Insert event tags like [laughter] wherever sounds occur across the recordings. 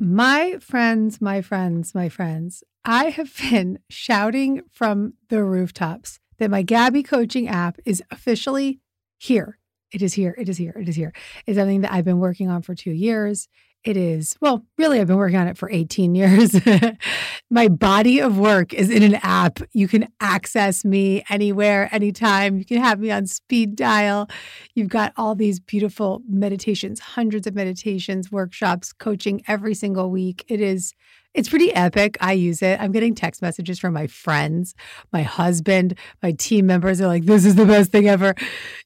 My friends, my friends, my friends, I have been shouting from the rooftops that my Gabby coaching app is officially here. It is here. It is here. It is here. It's something that I've been working on for two years. It is, well, really, I've been working on it for 18 years. [laughs] My body of work is in an app. You can access me anywhere, anytime. You can have me on speed dial. You've got all these beautiful meditations, hundreds of meditations, workshops, coaching every single week. It is it's pretty epic. I use it. I'm getting text messages from my friends, my husband, my team members. They're like, this is the best thing ever.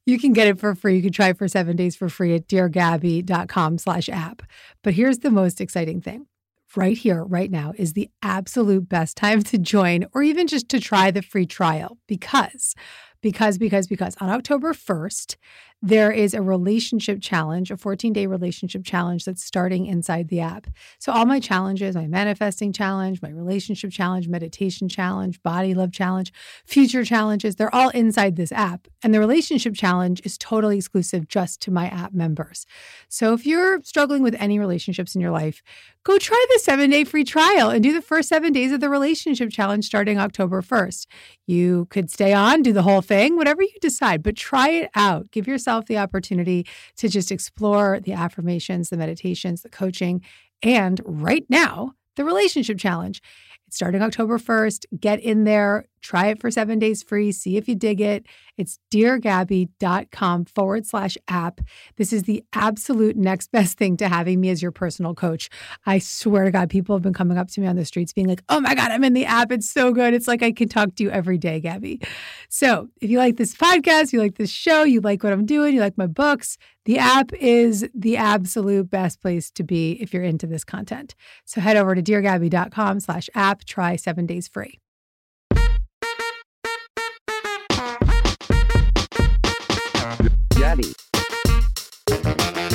You can get it for free. You can try it for seven days for free at deargabby.com slash app. But here's the most exciting thing. Right here, right now, is the absolute best time to join or even just to try the free trial because because, because, because on October 1st, there is a relationship challenge, a 14 day relationship challenge that's starting inside the app. So, all my challenges my manifesting challenge, my relationship challenge, meditation challenge, body love challenge, future challenges they're all inside this app. And the relationship challenge is totally exclusive just to my app members. So, if you're struggling with any relationships in your life, go try the seven day free trial and do the first seven days of the relationship challenge starting October 1st. You could stay on, do the whole thing, whatever you decide, but try it out. Give yourself the opportunity to just explore the affirmations, the meditations, the coaching, and right now, the relationship challenge. It's starting October 1st. Get in there, try it for seven days free, see if you dig it. It's deargabby.com forward slash app. This is the absolute next [laughs] best thing to having me as your personal coach. I swear to God, people have been coming up to me on the streets being like, oh my God, I'm in the app. It's so good. It's like I can talk to you every day, Gabby. So if you like this podcast, you like this show, you like what I'm doing, you like my books, the app is the absolute best place to be if you're into this content. So head over to deargabby.com slash app, try seven days free.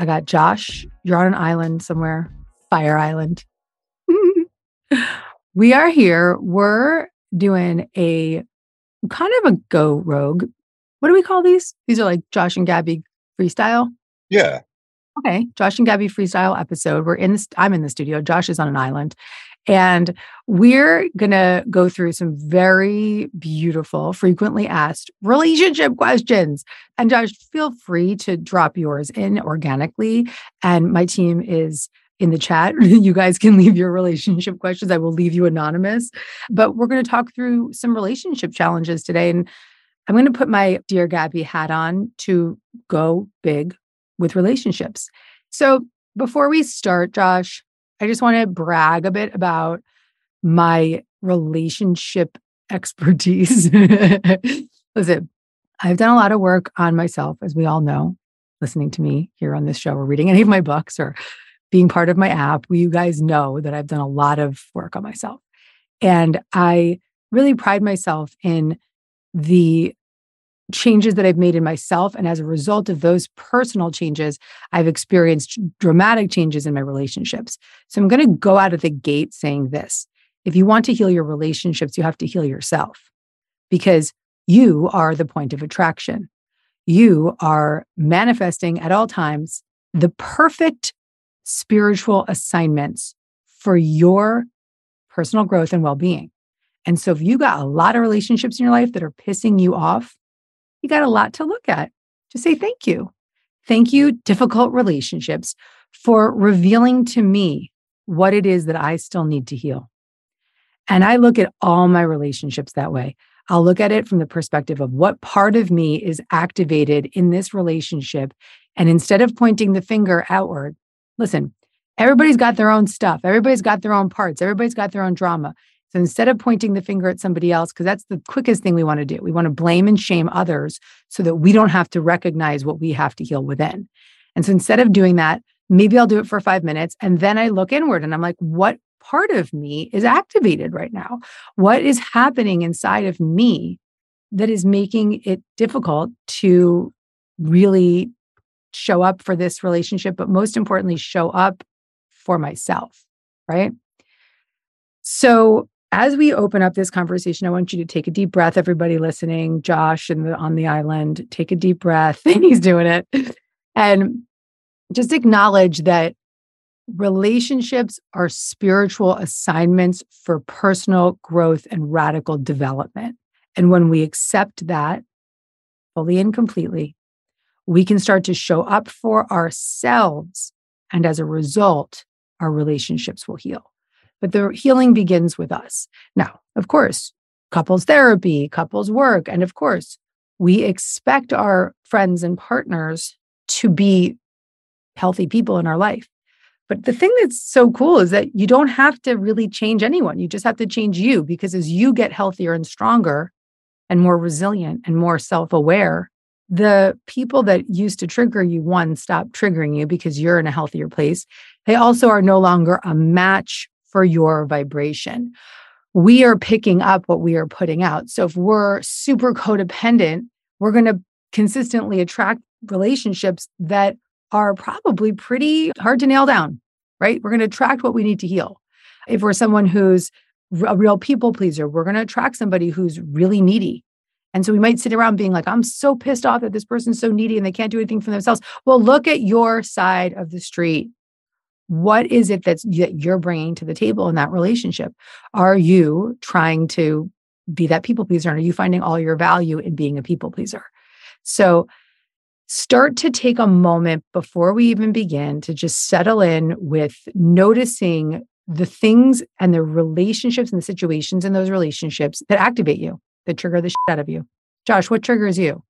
I got Josh. You're on an island somewhere, Fire Island. [laughs] we are here. We're doing a kind of a go rogue. What do we call these? These are like Josh and Gabby freestyle. Yeah. Okay, Josh and Gabby freestyle episode. We're in this. I'm in the studio. Josh is on an island, and we're gonna go through some very beautiful, frequently asked relationship questions. And Josh, feel free to drop yours in organically. And my team is in the chat. [laughs] you guys can leave your relationship questions. I will leave you anonymous. But we're going to talk through some relationship challenges today. And I'm going to put my Dear Gabby hat on to go big with relationships. So, before we start, Josh, I just want to brag a bit about my relationship [laughs] expertise. Listen, I've done a lot of work on myself, as we all know, listening to me here on this show or reading any of my books or being part of my app. You guys know that I've done a lot of work on myself. And I really pride myself in the changes that I've made in myself. And as a result of those personal changes, I've experienced dramatic changes in my relationships. So I'm going to go out of the gate saying this if you want to heal your relationships, you have to heal yourself because you are the point of attraction. You are manifesting at all times the perfect spiritual assignments for your personal growth and well being. And so, if you got a lot of relationships in your life that are pissing you off, you got a lot to look at. Just say thank you. Thank you, difficult relationships, for revealing to me what it is that I still need to heal. And I look at all my relationships that way. I'll look at it from the perspective of what part of me is activated in this relationship. And instead of pointing the finger outward, listen, everybody's got their own stuff, everybody's got their own parts, everybody's got their own drama. So instead of pointing the finger at somebody else, because that's the quickest thing we want to do, we want to blame and shame others so that we don't have to recognize what we have to heal within. And so instead of doing that, maybe I'll do it for five minutes and then I look inward and I'm like, what part of me is activated right now? What is happening inside of me that is making it difficult to really show up for this relationship, but most importantly, show up for myself, right? So as we open up this conversation, I want you to take a deep breath, everybody listening, Josh and on the island, take a deep breath. [laughs] He's doing it. And just acknowledge that relationships are spiritual assignments for personal growth and radical development. And when we accept that fully and completely, we can start to show up for ourselves. And as a result, our relationships will heal. But the healing begins with us. Now, of course, couples therapy, couples work, and of course, we expect our friends and partners to be healthy people in our life. But the thing that's so cool is that you don't have to really change anyone. You just have to change you because as you get healthier and stronger and more resilient and more self aware, the people that used to trigger you, one, stop triggering you because you're in a healthier place. They also are no longer a match for your vibration. We are picking up what we are putting out. So if we're super codependent, we're going to consistently attract relationships that are probably pretty hard to nail down, right? We're going to attract what we need to heal. If we're someone who's a real people pleaser, we're going to attract somebody who's really needy. And so we might sit around being like, I'm so pissed off that this person's so needy and they can't do anything for themselves. Well, look at your side of the street what is it that's that you're bringing to the table in that relationship? Are you trying to be that people pleaser? And are you finding all your value in being a people pleaser? So start to take a moment before we even begin to just settle in with noticing the things and the relationships and the situations in those relationships that activate you that trigger the shit out of you. Josh what triggers you?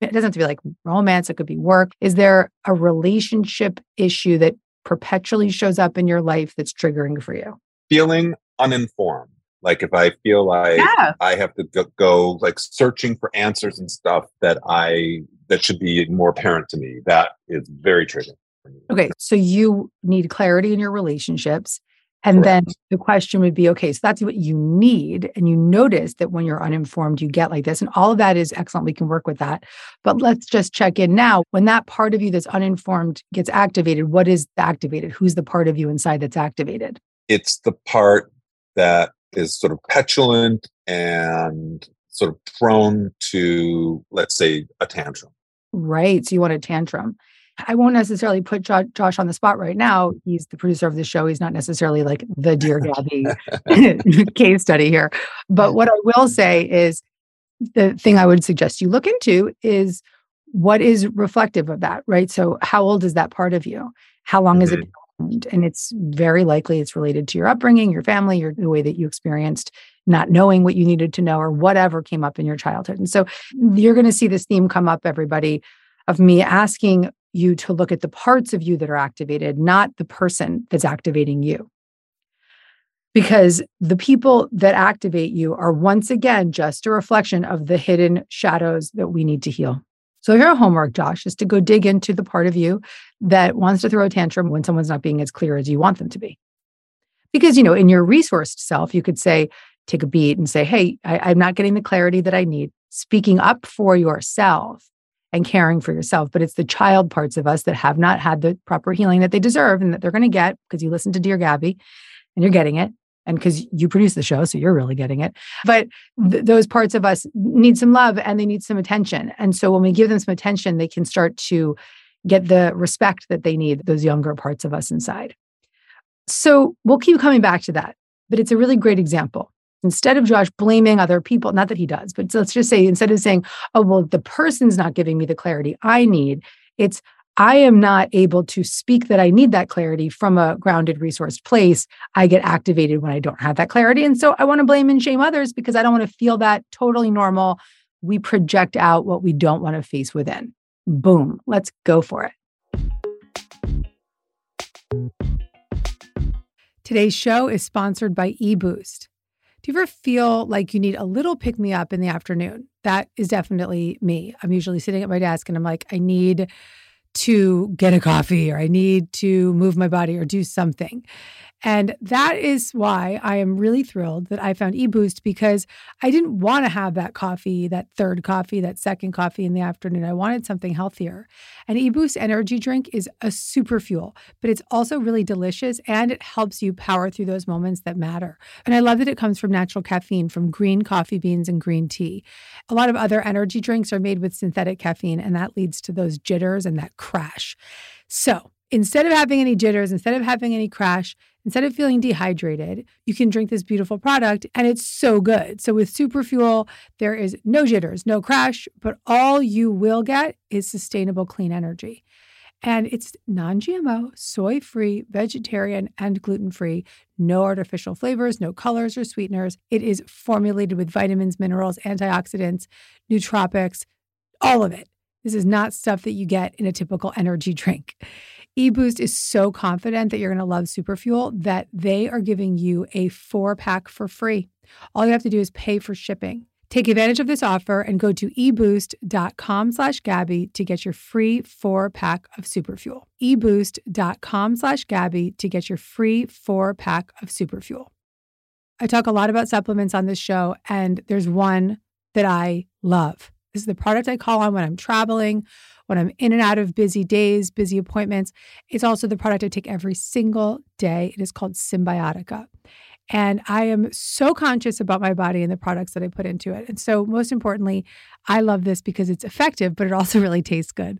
It doesn't have to be like romance. It could be work. Is there a relationship issue that perpetually shows up in your life that's triggering for you? Feeling uninformed. Like if I feel like yeah. I have to go, go like searching for answers and stuff that I that should be more apparent to me. That is very triggering. Okay, so you need clarity in your relationships and Correct. then the question would be okay, so that's what you need. And you notice that when you're uninformed, you get like this. And all of that is excellent. We can work with that. But let's just check in now. When that part of you that's uninformed gets activated, what is activated? Who's the part of you inside that's activated? It's the part that is sort of petulant and sort of prone to, let's say, a tantrum. Right. So you want a tantrum. I won't necessarily put Josh on the spot right now. He's the producer of the show. He's not necessarily like the Dear Gabby [laughs] case study here. But what I will say is the thing I would suggest you look into is what is reflective of that, right? So, how old is that part of you? How long mm-hmm. it and it's very likely it's related to your upbringing, your family, your the way that you experienced not knowing what you needed to know or whatever came up in your childhood. And so you're going to see this theme come up everybody of me asking you to look at the parts of you that are activated, not the person that's activating you. Because the people that activate you are once again just a reflection of the hidden shadows that we need to heal. So, your homework, Josh, is to go dig into the part of you that wants to throw a tantrum when someone's not being as clear as you want them to be. Because, you know, in your resourced self, you could say, take a beat and say, Hey, I, am not getting the clarity that I need. Speaking up for yourself and caring for yourself. But it's the child parts of us that have not had the proper healing that they deserve and that they're going to get because you listen to Dear Gabby and you're getting it. And because you produce the show, so you're really getting it. But th- those parts of us need some love and they need some attention. And so when we give them some attention, they can start to get the respect that they need, those younger parts of us inside. So we'll keep coming back to that. But it's a really great example instead of Josh blaming other people, not that he does, but let's just say instead of saying, oh, well, the person's not giving me the clarity I need, it's I am not able to speak that I need that clarity from a grounded, resourced place. I get activated when I don't have that clarity. And so I want to blame and shame others because I don't want to feel that totally normal. We project out what we don't want to face within. Boom, let's go for it. Today's show is sponsored by eBoost. Do you ever feel like you need a little pick me up in the afternoon? That is definitely me. I'm usually sitting at my desk and I'm like, I need to get a coffee or I need to move my body or do something. And that is why I am really thrilled that I found eBoost because I didn't want to have that coffee, that third coffee, that second coffee in the afternoon. I wanted something healthier. And eBoost energy drink is a super fuel, but it's also really delicious and it helps you power through those moments that matter. And I love that it comes from natural caffeine from green coffee beans and green tea. A lot of other energy drinks are made with synthetic caffeine, and that leads to those jitters and that crash. So, instead of having any jitters, instead of having any crash, instead of feeling dehydrated, you can drink this beautiful product and it's so good. So with Superfuel, there is no jitters, no crash, but all you will get is sustainable clean energy. And it's non GMO, soy free, vegetarian, and gluten free. No artificial flavors, no colors or sweeteners. It is formulated with vitamins, minerals, antioxidants, nootropics, all of it. This is not stuff that you get in a typical energy [laughs] drink eBoost is so confident that you're going to love Superfuel that they are giving you a four pack for free. All you have to do is pay for shipping. Take advantage of this offer and go to eboost.com slash Gabby to get your free four pack of Superfuel. eboost.com slash Gabby to get your free four pack of Superfuel. I talk a lot about supplements on this show, and there's one that I love. This is the product I call on when I'm traveling when I'm in and out of busy days, busy appointments. It's also the product I take every single day. It is called Cymbiotika. And I am so conscious about my body and the products that I put into it. And so, most importantly, I love this because it's effective, but it also [laughs] really tastes good.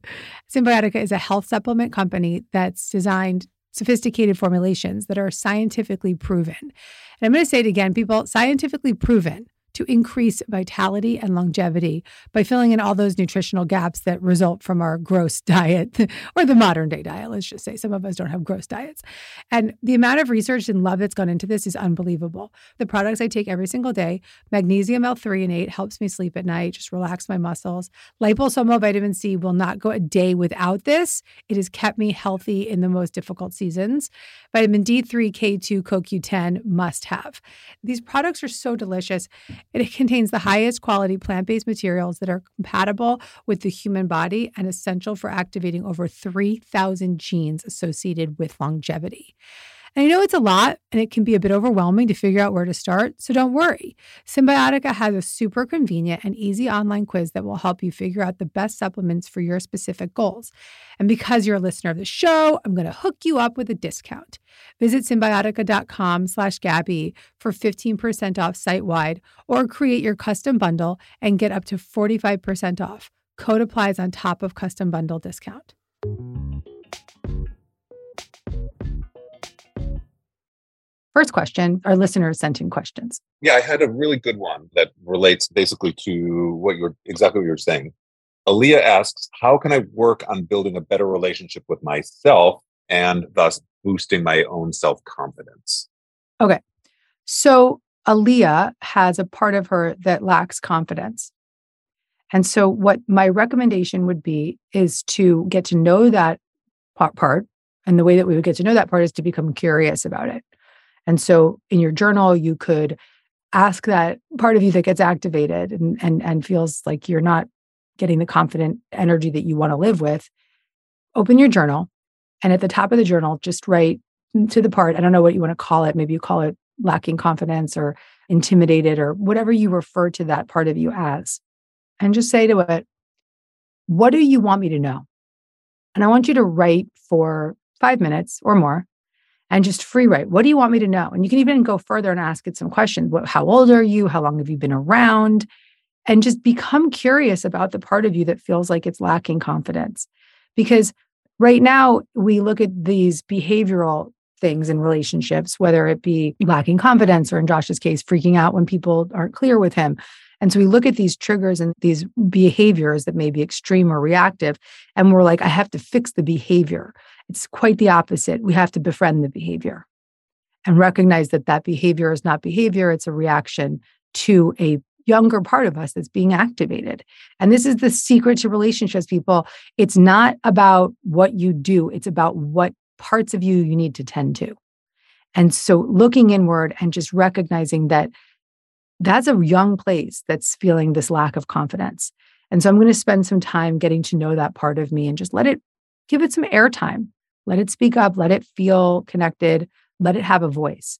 Cymbiotika is a health supplement company that's designed sophisticated formulations that are scientifically proven. And I'm going to say it again people, scientifically proven to increase vitality and longevity by filling in all those nutritional gaps that result from our gross diet [laughs] or the modern day diet. Let's just say some of us don't have gross diets. And the amount of research and love that's gone into this is unbelievable. The products I take every single day magnesium L-Threonate helps me sleep at night, just relax my muscles. Liposomal vitamin C will not go a day without this. It has kept me healthy in the most difficult seasons. Vitamin D3, K2, CoQ10 must have. These products are so delicious. It contains the highest quality plant based materials that are compatible with the human body and essential for activating over 3,000 genes associated with longevity. And I know it's a lot and it can be a bit overwhelming to figure out where to start, so don't worry. Cymbiotika has a super convenient and easy online quiz that will help you figure out the best supplements for your specific goals. And because you're a listener of the show, I'm going to hook you up with a discount. Visit cymbiotika.com slash Gabby for 15% off site wide or create your custom bundle and get up to 45% off. Code applies on top of custom bundle discount. First question our listeners sent in questions. Yeah, I had a really good one that relates basically to what you're exactly what you're saying. Aaliyah asks, How can I work on building a better relationship with myself and thus boosting my own self confidence? Okay. So Aaliyah has a part of her that lacks confidence. And so, what my recommendation would be is to get to know that part. And the way that we would get to know that part is to become curious about it. And so, in your journal, you could ask that part of you that gets activated and, and, and feels like you're not getting the confident energy that you want to live with. Open your journal. And at the top of the journal, just write to the part, I don't know what you want to call it. Maybe you call it lacking confidence or intimidated or whatever you refer to that part of you as. And just say to it, What do you want me to know? And I want you to write for five minutes or more and just free write. What do you want me to know? And you can even go further and ask it some questions. What, how old are you? How long have you been around? And just become curious about the part of you that feels like it's lacking confidence. Because right now, we look at these behavioral things in relationships, whether it be lacking confidence or in Josh's case, freaking out when people aren't clear with him. And so we look at these triggers and these behaviors that may be extreme or reactive, and we're like, I have to fix the behavior. It's quite the opposite. We have to befriend the behavior and recognize that that behavior is not behavior, it's a reaction to a younger part of us that's being activated. And this is the secret to relationships, people. It's not about what you do, it's about what parts of you you need to tend to. And so looking inward and just recognizing that that's a young place that's feeling this lack of confidence. And so I'm going to spend some time getting to know that part of me and just let it give it some airtime. Let it speak up, let it feel connected, let it have a voice.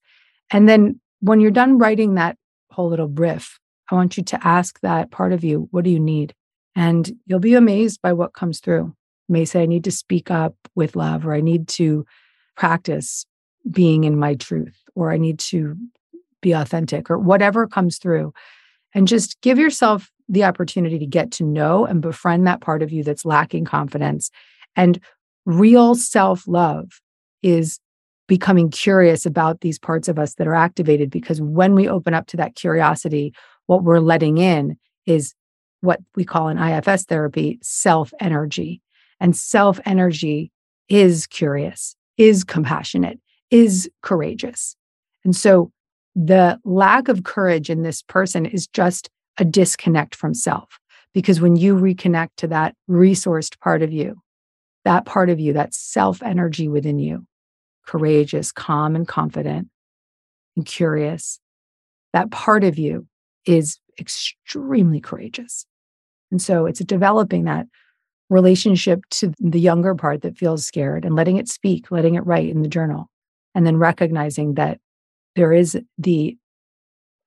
And then when you're done writing that whole little brief, I want you to ask that part of you, what do you need? And you'll be amazed by what comes through. You may say, I need to speak up with love, or I need to practice being in my truth, or I need to be authentic or whatever comes through. And just give yourself the opportunity to get to know and befriend that part of you that's lacking confidence. And real self love is becoming curious about these parts of us that are activated because when we open up to that curiosity, what we're letting in is what we call in IFS therapy self energy. And self energy is curious, is compassionate, is courageous. And so the lack of courage in this person is just a disconnect from self. Because when you reconnect to that resourced part of you, that part of you, that self energy within you, courageous, calm, and confident, and curious, that part of you is extremely courageous. And so it's developing that relationship to the younger part that feels scared and letting it speak, letting it write in the journal, and then recognizing that there is the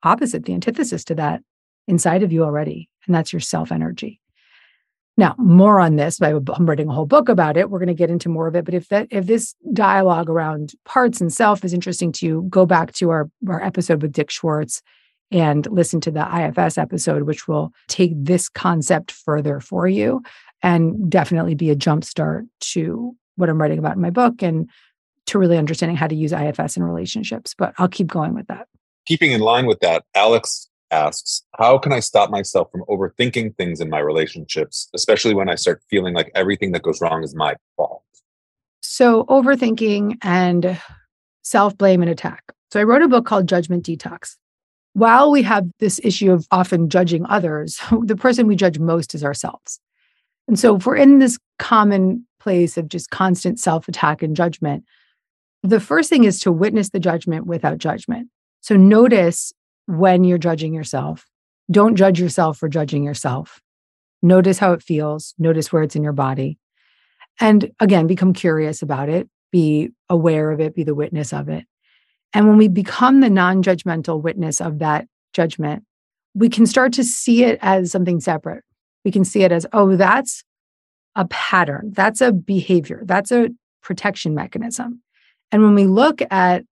opposite, the antithesis to that inside of you already. And that's your self energy. Now, more on this, I'm writing a whole book about it. We're going to get into more of it. But if that if this dialogue around parts and self is interesting to you, go back to our, our episode with Dick Schwartz and listen to the IFS episode, which will take this concept further for you and definitely be a jumpstart to what I'm writing about in my book and to really understanding how to use IFS in relationships. But I'll keep going with that. Keeping in line with that, Alex asks, How can I stop myself from overthinking things in my relationships, especially when I start feeling like everything that goes wrong is my fault? So, overthinking and self blame and attack. So, I wrote a book called Judgment Detox. While we have this issue of often judging others, [laughs] the person we judge most is ourselves. And so, if we're in this common place of just constant self attack and judgment, the first thing is to witness the judgment without judgment. So notice when you're judging yourself. Don't judge yourself for judging yourself. Notice how it feels, notice where it's in your body. And again, become curious about it, be aware of it, be the witness of it. And when we become the non judgmental witness of that judgment, we can start to see it as something separate. We can see it as, oh, that's a pattern, that's a behavior, that's a protection mechanism. And when we look at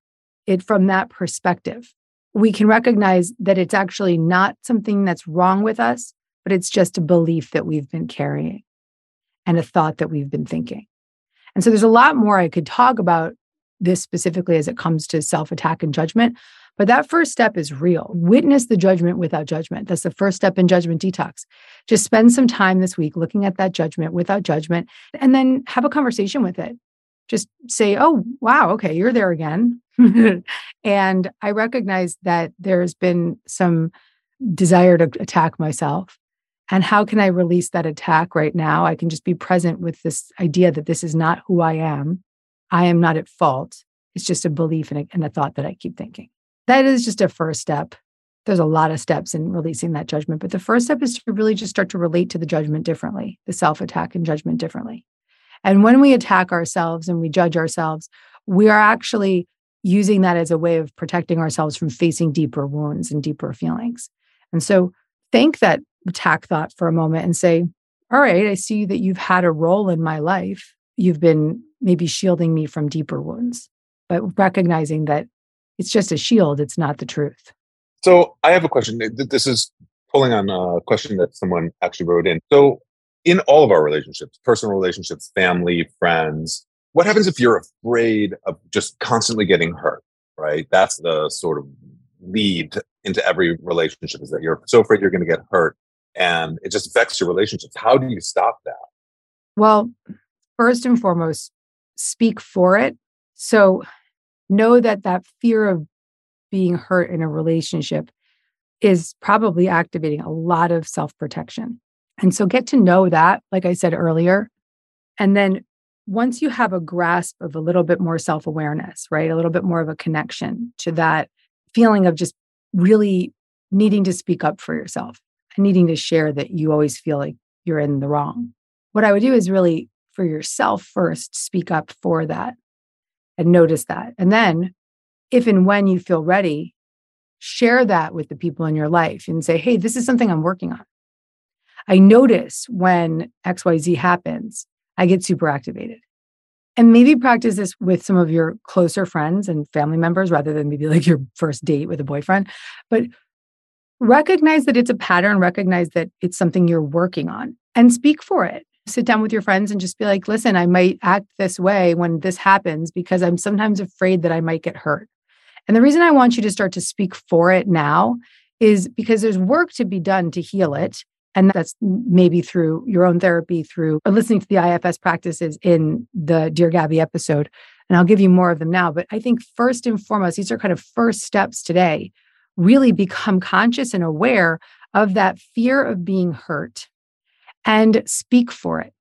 it from that perspective, we can recognize that it's actually not something that's wrong with us, but it's just a belief that we've been carrying and a thought that we've been thinking. And so there's a lot more I could talk about this specifically as it comes to self attack and judgment. But that first step is real. Witness the judgment without judgment. That's the first step in judgment detox. Just spend some time this week looking at that judgment without judgment and then have a conversation with it just say, oh, wow, okay, you're there again. [laughs] and I recognize that there's been some desire to attack myself. And how can I release that attack right now? I can just be present with this idea that this is not who I am. I am not at fault. It's just a belief and a, and a thought that I keep thinking. That is just a first step. There's a lot of steps in releasing that judgment, but the first step is to really just start to relate to the judgment differently, the self attack and judgment differently. And when we attack ourselves and we judge ourselves, we are actually using that as a way of protecting ourselves from facing deeper wounds and deeper feelings. And so think that attack thought for a moment and say, All right, I see that you've had a role in my life. You've been maybe shielding me from deeper wounds, but recognizing that it's just a shield, it's not the truth. So I have a question. This is pulling on a question that someone actually wrote in. So in all of our relationships, personal relationships, family, friends, what happens if you're afraid of just constantly getting hurt, right? That's the sort of lead into every relationship is that you're so afraid you're going to get hurt and it just affects your relationships. How do you stop that? Well, first and foremost, speak for it. So know that that fear of being hurt in a relationship is probably activating a lot of self protection. And so get to know that, like I said earlier. And then once you have a grasp of a little bit more self awareness, right? A little bit more of a connection to that feeling of just really needing to speak up for yourself and needing to share that you always feel like you're in the wrong. What I would do is really for yourself first, speak up for that and notice that. And then, if and when you feel ready, share that with the people in your life and say, hey, this is something I'm working on. I notice when XYZ happens, I get super activated. And maybe practice this with some of your closer friends and family members rather than maybe like your first date with a boyfriend. But recognize that it's a pattern, recognize that it's something you're working on and speak for it. Sit down with your friends and just be like, listen, I might act this way when this happens because I'm sometimes afraid that I might get hurt. And the reason I want you to start to speak for it now is because there's work to be done to heal it. And that's maybe through your own therapy, through listening to the IFS practices in the Dear Gabby episode. And I'll give you more of them now. But I think first and foremost, these are kind of first steps today. Really become conscious and aware of that fear of being hurt and speak for it.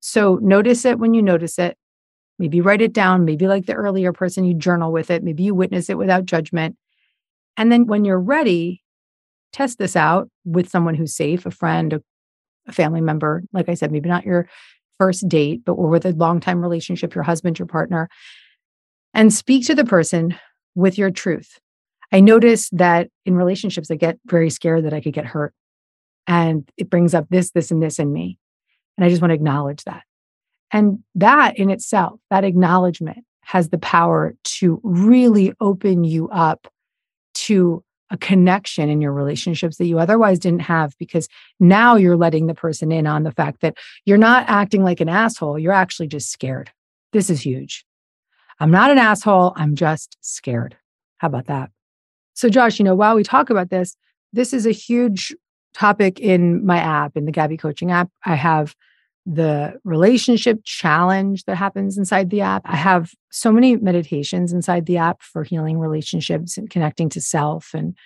So notice it when you notice it. Maybe write it down. Maybe, like the earlier person, you journal with it. Maybe you witness it without judgment. And then when you're ready, test this out with someone who's safe, a friend, a, a family member. Like I said, maybe not your first date, but or with a long time relationship, your husband, your partner, and speak to the person with your truth. I notice that in relationships, I get very scared that I could get hurt. And it brings up this, this, and this in me. And I just want to acknowledge that. And that in itself, that acknowledgement has the power to really open you up to a connection in your relationships that you otherwise didn't have because now you're letting the person in on the fact that you're not acting like an asshole. You're actually just scared. This is huge. I'm not an asshole. I'm just scared. How about that? So, Josh, you know, while we talk about this, this is a huge topic in my app, in the Gabby Coaching app. I have the relationship challenge that happens inside the app. I have so many meditations inside the app for healing relationships and connecting to self and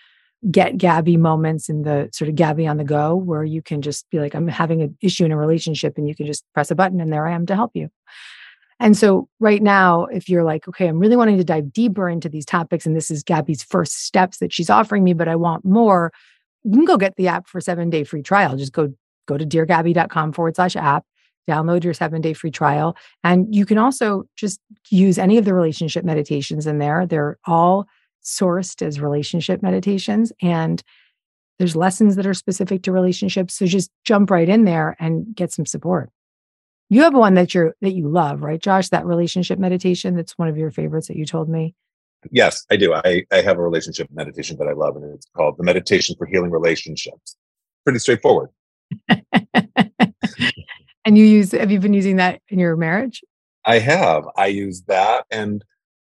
get Gabby moments in the sort of Gabby on the go where you can just be like, I'm having an issue in a relationship and you can just press a button and there I am to help you. And so, right now, if you're like, okay, I'm really wanting to dive deeper into these topics, and this is Gabby's first steps that she's offering me, but I want more, you can go get the app for seven day free trial. Just go go to deargabby.com forward slash app, download your seven day free trial. And you can also just use any of the relationship meditations in there. They're all sourced as relationship meditations. And there's lessons that are specific to relationships. So just jump right in there and get some support. You have one that you're that you love, right, Josh? That relationship meditation that's one of your favorites that you told me. Yes, I do. I, I have a relationship meditation that I love, and it's called the Meditation for Healing Relationships. Pretty straightforward. [laughs] and you use have you been using that in your marriage? I have. I use that and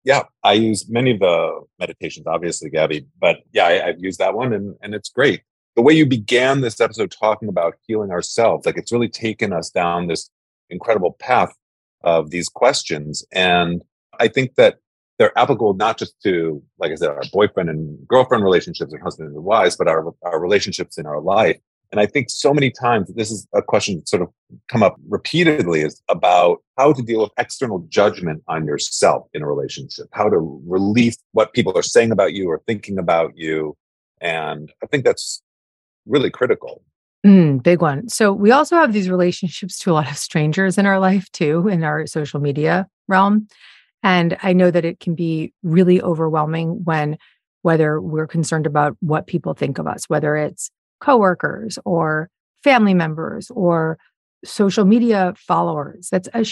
yeah, I use many of the meditations, obviously, Gabby, but yeah, I, I've used that one and, and it's great. The way you began this episode talking about healing ourselves, like it's really taken us down this incredible path of these questions. And I think that they're applicable not just to, like I said, our boyfriend and girlfriend relationships and husband and wives, but our, our relationships in our life And I think so many times this is a question that's sort of come up repeatedly is about how to deal with external judgment on yourself in a relationship, how to release what people are saying about you or thinking about you. And I think that's really critical. Mm, big one. So we also have these relationships to a lot of strangers in our life too, in our social media realm. And I know that it can be really overwhelming when whether we're concerned about what people think of us, whether it's coworkers or family members or social media followers. That's a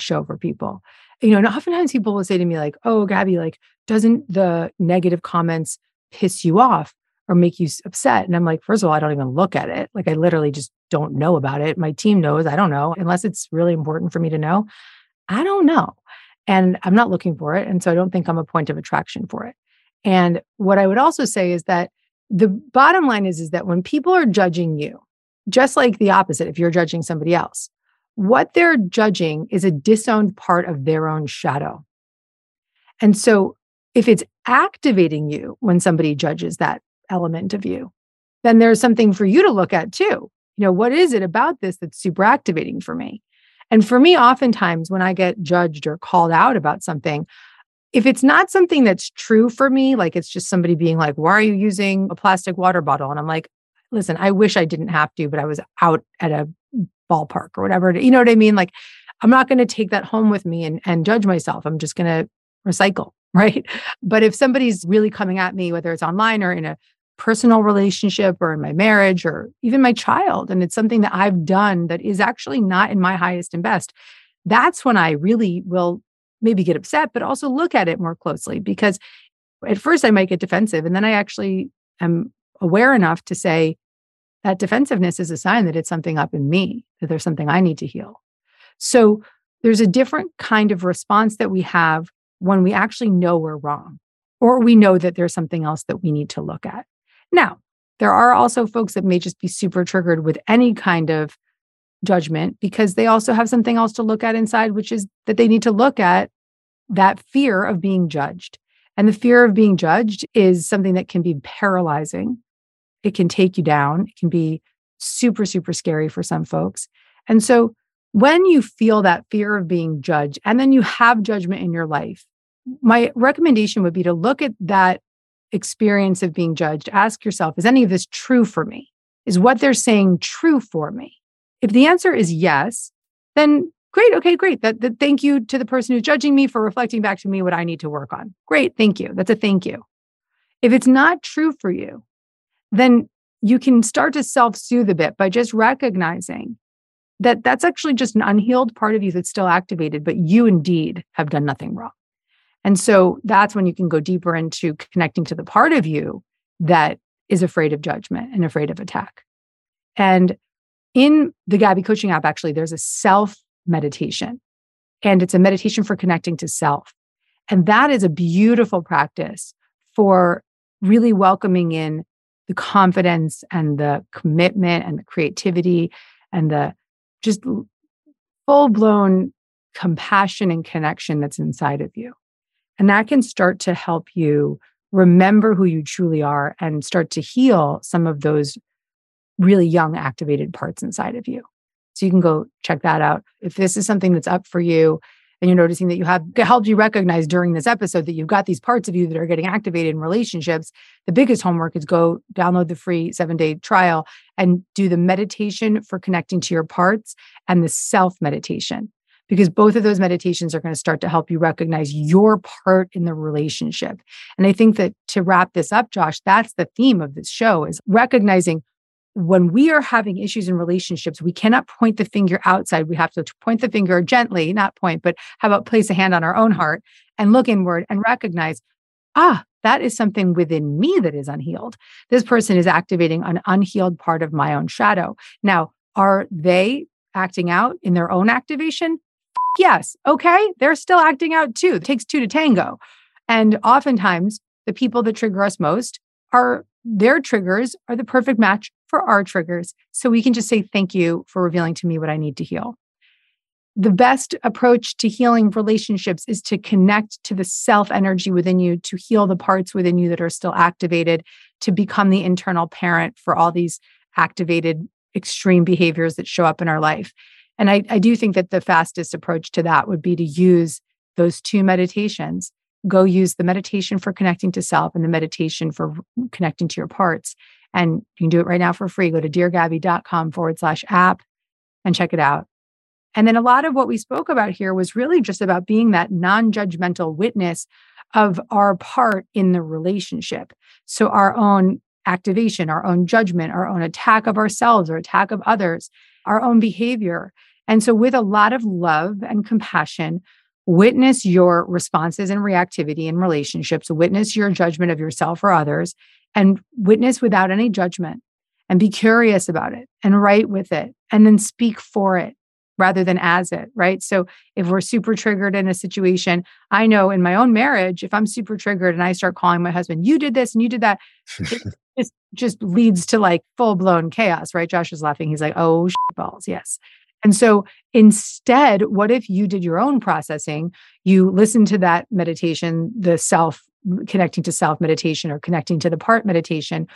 show for people. You know, and oftentimes people will say to me, like, oh, Gabby, like, doesn't the negative comments piss you off or make you upset? And I'm like, first of all, I don't even look at it. Like, I literally just don't know about it. My team knows. I don't know unless it's really important for me to know. I don't know. And I'm not looking for it. And so I don't think I'm a point of attraction for it. And what I would also say is that the bottom line is, is that when people are judging you, just like the opposite, if you're judging somebody else, what they're judging is a disowned part of their own shadow. And so if it's activating you when somebody judges that element of you, then there's something for you to look at too. You know, what is it about this that's super activating for me? And for me, oftentimes when I get judged or called out about something, if it's not something that's true for me, like it's just somebody being like, why are you using a plastic water bottle? And I'm like, listen, I wish I didn't have to, but I was out at a ballpark or whatever. You know what I mean? Like, I'm not going to take that home with me and, and judge myself. I'm just going to recycle. [laughs] Right. But if somebody's really coming at me, whether it's online or in a personal relationship or in my marriage or even my child, and it's something that I've done that is actually not in my highest and best, that's when I really will maybe get upset, but also look at it more closely because at first I might get defensive. And then I actually am aware enough to say that defensiveness is a sign that it's something up in me, that there's something I need to heal. So there's a different kind of response that we have when we actually know we're wrong or we know that there's something else that we need to look at. Now, there are also folks that may just be super triggered with any kind of judgment because they also have something else to look at inside, which is that they need to look at that fear of being judged. And the fear of being judged is something that can be paralyzing. It can take you down. It can be super, super scary for some folks. And so when you feel that fear of being judged and then you have judgment in your life, my recommendation would be to look at that experience of being judged. Ask yourself, is any of this true for me? Is what they're saying true for me? If the answer is yes, then great. Okay, great. That, that thank you to the person who's judging me for reflecting back to me what I need to work on. Great. Thank you. That's a thank you. If it's not true for you, then you can start to self soothe a bit by just recognizing that that's actually just an unhealed part of you that's still activated, but you indeed have done nothing wrong. And so that's when you can go deeper into connecting to the part of you that is afraid of judgment and afraid of attack. And in the Gabby coaching app, actually, there's a self meditation, and it's a meditation for connecting to self. And that is a beautiful practice for really welcoming in the confidence and the commitment and the creativity and the just full blown compassion and connection that's inside of you. And that can start to help you remember who you truly are and start to heal some of those really young activated parts inside of you. So you can go check that out. If this is something that's up for you and you're noticing that you have helped you recognize during this episode that you've got these parts of you that are getting activated in relationships, the biggest homework is go download the free seven day trial and do the meditation for connecting to your parts and the self meditation. Because both of those meditations are going to start to help you recognize your part in the relationship. And I think that to wrap this up, Josh, that's the theme of this show is recognizing when we are having issues in relationships, we cannot point the finger outside. We have to point the finger gently, not point, but how about place a hand on our own heart and look inward and recognize, ah, that is something within me that is unhealed. This person is activating an unhealed part of my own shadow. Now, are they acting out in their own activation? Yes. Okay. They're still acting out too. It takes two to tango. And oftentimes, the people that trigger us most are their triggers are the perfect match for our triggers. So we can just say, Thank you for revealing to me what I need to heal. The best approach to healing relationships is to connect to the self energy within you, to heal the parts within you that are still activated, to become the internal parent for all these activated extreme behaviors that show up in our life. And I, I do think that the fastest approach to that would be to use those two meditations. Go use the meditation for connecting to self and the meditation for connecting to your parts. And you can do it right now for free. Go to deargabby.com forward slash app and check it out. And then a lot of what we spoke about here was really just about being that non judgmental witness of our part in the relationship. So, our own activation, our own judgment, our own attack of ourselves or attack of others, our own behavior. And so, with a lot of love and compassion, witness your responses and reactivity in relationships, witness your judgment of yourself or others, and witness without any judgment and be curious about it and write with it and then speak for it rather than as it, right? So if we're super triggered in a situation, I know in my own marriage, if I'm super triggered and I start calling my husband, you did this and you did that, it [laughs] just, just leads to like full blown chaos, right? Josh is laughing. He's like, oh, balls. Yes. And so instead, what if you did your own processing? You listen to that meditation, the self connecting to self meditation or connecting to the part meditation,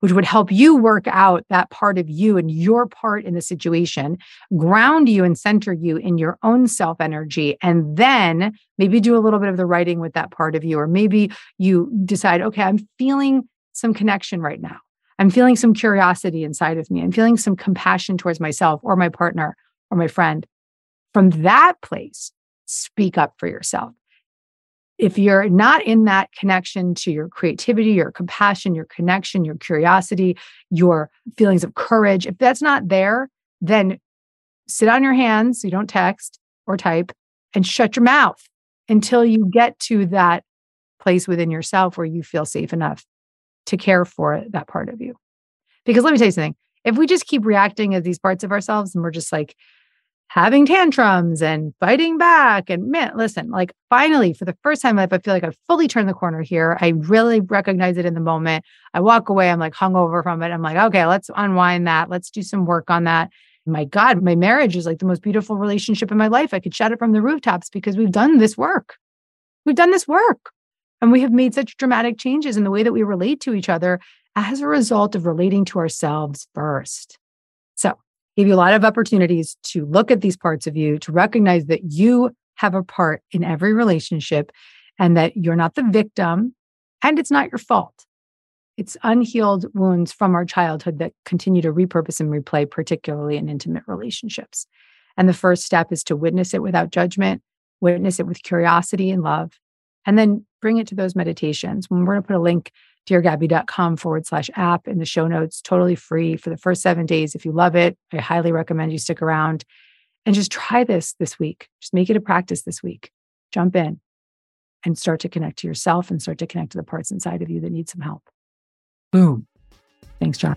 which would help you work out that part of you and your part in the situation, ground you and center you in your own self energy. And then maybe do a little bit of the writing with that part of you. Or maybe you decide, okay, I'm feeling some connection right now. I'm feeling some curiosity inside of me. I'm feeling some compassion towards myself or my partner or my friend. From that place, speak up for yourself if you're not in that connection to your creativity, your compassion, your connection, your curiosity, your feelings of courage, if that's not there, then sit on your hands, so you don't text or type, and shut your mouth until you get to that place within yourself where you feel safe enough to care for that part of you. Because let me tell you something if we just keep reacting as these parts of ourselves and we're just like, having tantrums and fighting back. And man, listen, like finally, for the first time in life, I feel like I've fully turned the corner here. I really recognize it in the moment. I walk away, I'm like hungover from it. I'm like, okay, let's unwind that. Let's do some work on that. My God, my marriage is like the most beautiful relationship in my life. I could shout it from the rooftops because we've done this work. We've done this work. And we have made such dramatic changes in the way that we relate to each other as a result of relating to ourselves first. So gave you a lot of opportunities to look at these parts of you, to recognize that you have a part in every relationship and that you're not the victim and it's not your fault. It's unhealed wounds from our childhood that continue to repurpose and replay, particularly in intimate relationships. And the first step is to witness it without judgment, witness it with curiosity and love, and then bring it to those meditations. When we're going to put a link deargabby.com forward slash app in the show notes, totally free for the first seven days. If you love it, I highly recommend you stick around and just try this this week. Just make it a practice this week. Jump in and start to connect to yourself and start to connect to the parts inside of you that need some help. Boom. Thanks, John.